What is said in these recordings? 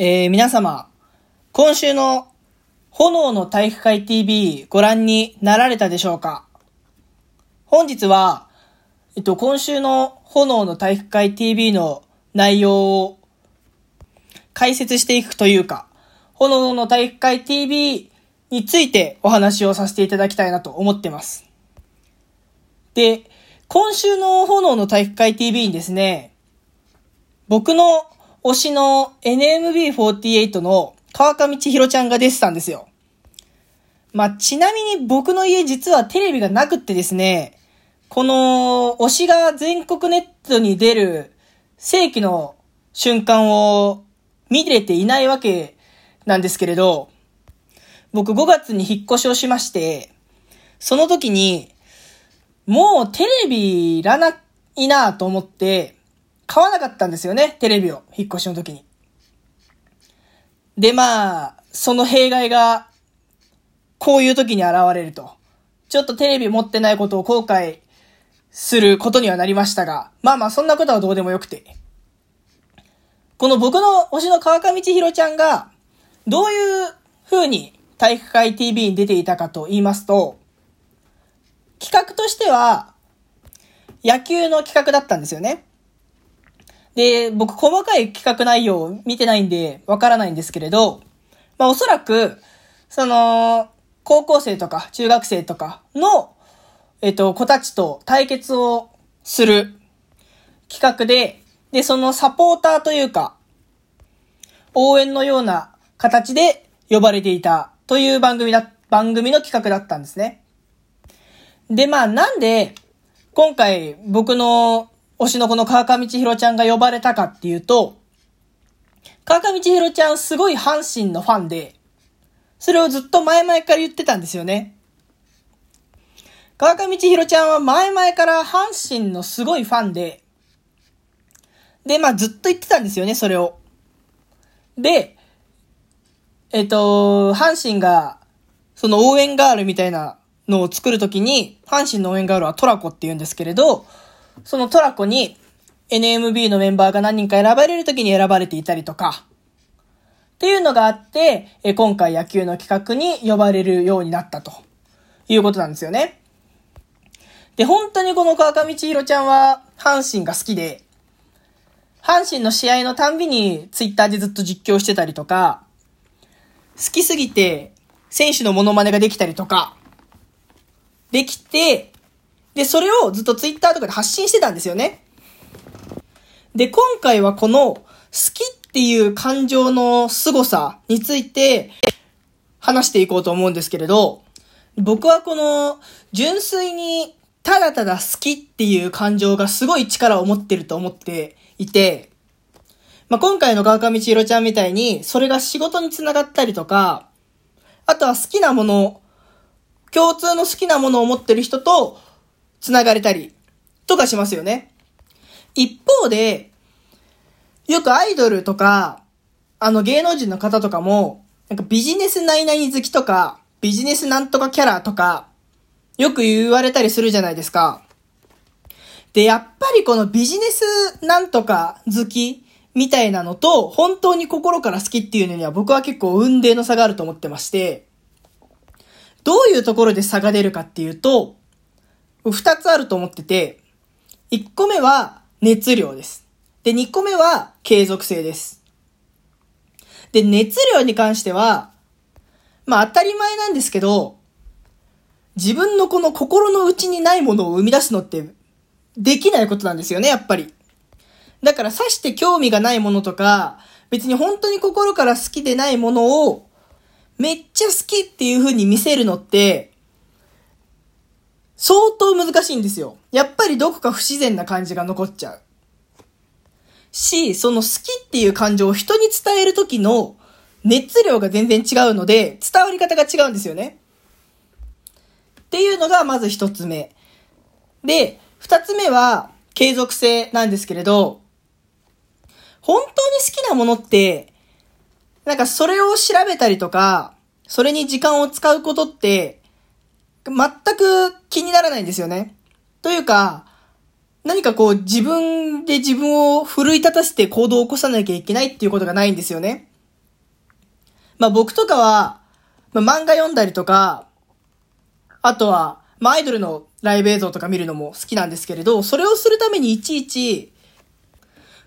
えー、皆様、今週の炎の体育会 TV ご覧になられたでしょうか？本日は、えっと、今週の炎の体育会 TV の内容を解説していくというか、炎の体育会 TV についてお話をさせていただきたいなと思ってます。で、今週の炎の体育会 TV にですね、僕の推しの NMB48 の川上千尋ちゃんが出てたんですよ。まあ、ちなみに僕の家実はテレビがなくってですね、この推しが全国ネットに出る世紀の瞬間を見れていないわけなんですけれど、僕5月に引っ越しをしまして、その時に、もうテレビいらないなと思って、買わなかったんですよね、テレビを、引っ越しの時に。で、まあ、その弊害が、こういう時に現れると。ちょっとテレビ持ってないことを後悔することにはなりましたが、まあまあ、そんなことはどうでもよくて。この僕の推しの川上千尋ちゃんが、どういう風に体育会 TV に出ていたかと言いますと、企画としては、野球の企画だったんですよね。で、僕細かい企画内容を見てないんでわからないんですけれど、まあおそらく、その、高校生とか中学生とかの、えっと、子たちと対決をする企画で、で、そのサポーターというか、応援のような形で呼ばれていたという番組だ、番組の企画だったんですね。で、まあなんで、今回僕の推しのこの川上千尋ちゃんが呼ばれたかっていうと、川上千尋ちゃんすごい阪神のファンで、それをずっと前々から言ってたんですよね。川上千尋ちゃんは前々から阪神のすごいファンで、で、まあずっと言ってたんですよね、それを。で、えっと、阪神が、その応援ガールみたいなのを作るときに、阪神の応援ガールはトラコって言うんですけれど、そのトラコに NMB のメンバーが何人か選ばれる時に選ばれていたりとか、っていうのがあって、え今回野球の企画に呼ばれるようになったということなんですよね。で、本当にこの川上千尋ちゃんは阪神が好きで、阪神の試合のたんびにツイッターでずっと実況してたりとか、好きすぎて選手のモノマネができたりとか、できて、で、それをずっとツイッターとかで発信してたんですよね。で、今回はこの好きっていう感情の凄さについて話していこうと思うんですけれど、僕はこの純粋にただただ好きっていう感情がすごい力を持ってると思っていて、まあ、今回の川上千尋ちゃんみたいに、それが仕事につながったりとか、あとは好きなもの、共通の好きなものを持ってる人と繋がれたりとかしますよね。一方で、よくアイドルとか、あの芸能人の方とかも、なんかビジネス何々好きとか、ビジネスなんとかキャラとか、よく言われたりするじゃないですか。で、やっぱりこのビジネスなんとか好きみたいなのと、本当に心から好きっていうのには僕は結構運命の差があると思ってまして、どういうところで差が出るかっていうと、二つあると思ってて、一個目は熱量です。で、二個目は継続性です。で、熱量に関しては、まあ当たり前なんですけど、自分のこの心の内にないものを生み出すのってできないことなんですよね、やっぱり。だからさして興味がないものとか、別に本当に心から好きでないものを、めっちゃ好きっていう風に見せるのって、相当難しいんですよ。やっぱりどこか不自然な感じが残っちゃう。し、その好きっていう感情を人に伝える時の熱量が全然違うので、伝わり方が違うんですよね。っていうのがまず一つ目。で、二つ目は継続性なんですけれど、本当に好きなものって、なんかそれを調べたりとか、それに時間を使うことって、全く気にならないんですよね。というか、何かこう自分で自分を奮い立たせて行動を起こさなきゃいけないっていうことがないんですよね。まあ僕とかは、まあ漫画読んだりとか、あとは、まあアイドルのライブ映像とか見るのも好きなんですけれど、それをするためにいちいち、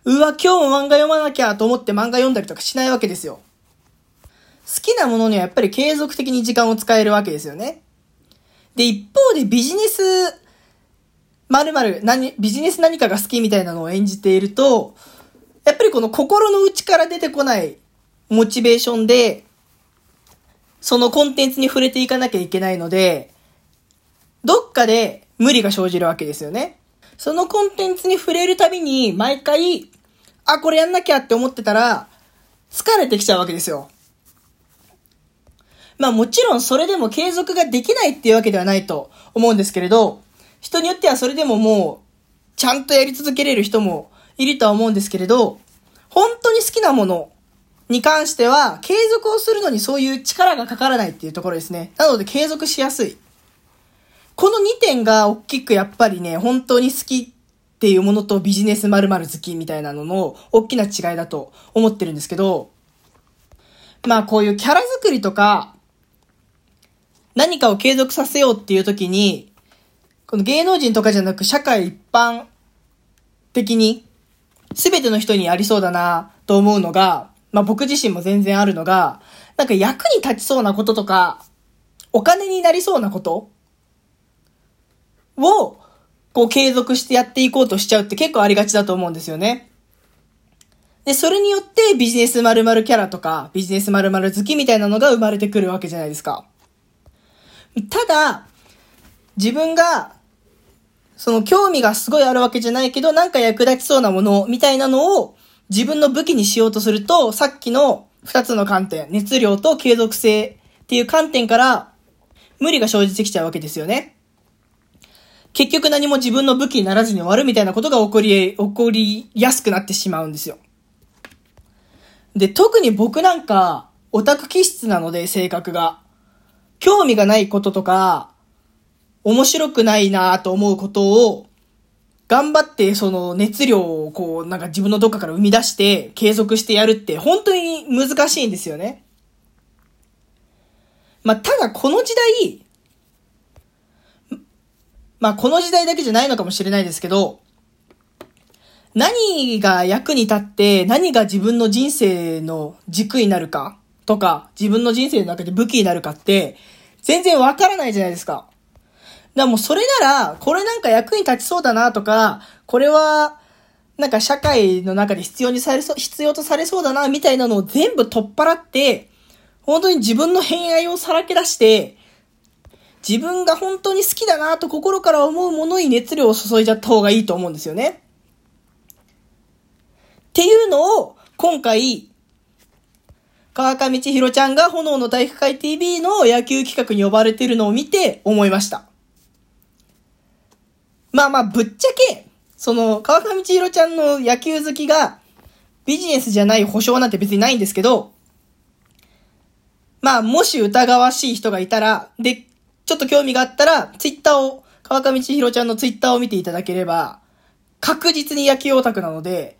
うわ、今日も漫画読まなきゃと思って漫画読んだりとかしないわけですよ。好きなものにはやっぱり継続的に時間を使えるわけですよね。で、一方でビジネス、まるまる、何、ビジネス何かが好きみたいなのを演じていると、やっぱりこの心の内から出てこないモチベーションで、そのコンテンツに触れていかなきゃいけないので、どっかで無理が生じるわけですよね。そのコンテンツに触れるたびに、毎回、あ、これやんなきゃって思ってたら、疲れてきちゃうわけですよ。まあもちろんそれでも継続ができないっていうわけではないと思うんですけれど、人によってはそれでももう、ちゃんとやり続けれる人もいるとは思うんですけれど、本当に好きなものに関しては、継続をするのにそういう力がかからないっていうところですね。なので継続しやすい。この2点が大きくやっぱりね、本当に好きっていうものとビジネス〇〇好きみたいなのの大きな違いだと思ってるんですけど、まあこういうキャラ作りとか、何かを継続させようっていう時に、この芸能人とかじゃなく社会一般的に全ての人にありそうだなと思うのが、まあ僕自身も全然あるのが、なんか役に立ちそうなこととか、お金になりそうなことを、こう継続してやっていこうとしちゃうって結構ありがちだと思うんですよね。で、それによってビジネス〇〇キャラとか、ビジネス〇〇好きみたいなのが生まれてくるわけじゃないですか。ただ、自分が、その興味がすごいあるわけじゃないけど、なんか役立ちそうなものみたいなのを自分の武器にしようとすると、さっきの二つの観点、熱量と継続性っていう観点から無理が生じてきちゃうわけですよね。結局何も自分の武器にならずに終わるみたいなことが起こり、起こりやすくなってしまうんですよ。で、特に僕なんか、オタク気質なので、性格が。興味がないこととか、面白くないなと思うことを、頑張ってその熱量をこう、なんか自分のどっかから生み出して継続してやるって本当に難しいんですよね。まあ、ただこの時代、まあ、この時代だけじゃないのかもしれないですけど、何が役に立って何が自分の人生の軸になるかとか、自分の人生の中で武器になるかって、全然わからないじゃないですか。だかもうそれなら、これなんか役に立ちそうだなとか、これは、なんか社会の中で必要にされそう、必要とされそうだな、みたいなのを全部取っ払って、本当に自分の偏愛をさらけ出して、自分が本当に好きだなと心から思うものに熱量を注いじゃった方がいいと思うんですよね。っていうのを、今回、川上千尋ちゃんが炎の体育会 TV の野球企画に呼ばれてるのを見て思いました。まあまあ、ぶっちゃけ、その、川上千尋ちゃんの野球好きがビジネスじゃない保証なんて別にないんですけど、まあ、もし疑わしい人がいたら、で、ちょっと興味があったら、ツイッターを、川上千尋ちゃんのツイッターを見ていただければ、確実に野球オタクなので、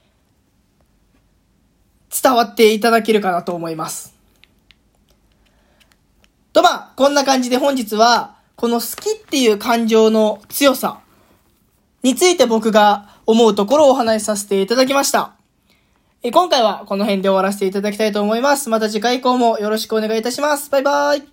伝わっていただけるかなと思います。とまあ、こんな感じで本日は、この好きっていう感情の強さについて僕が思うところをお話しさせていただきました。今回はこの辺で終わらせていただきたいと思います。また次回以降もよろしくお願いいたします。バイバイ。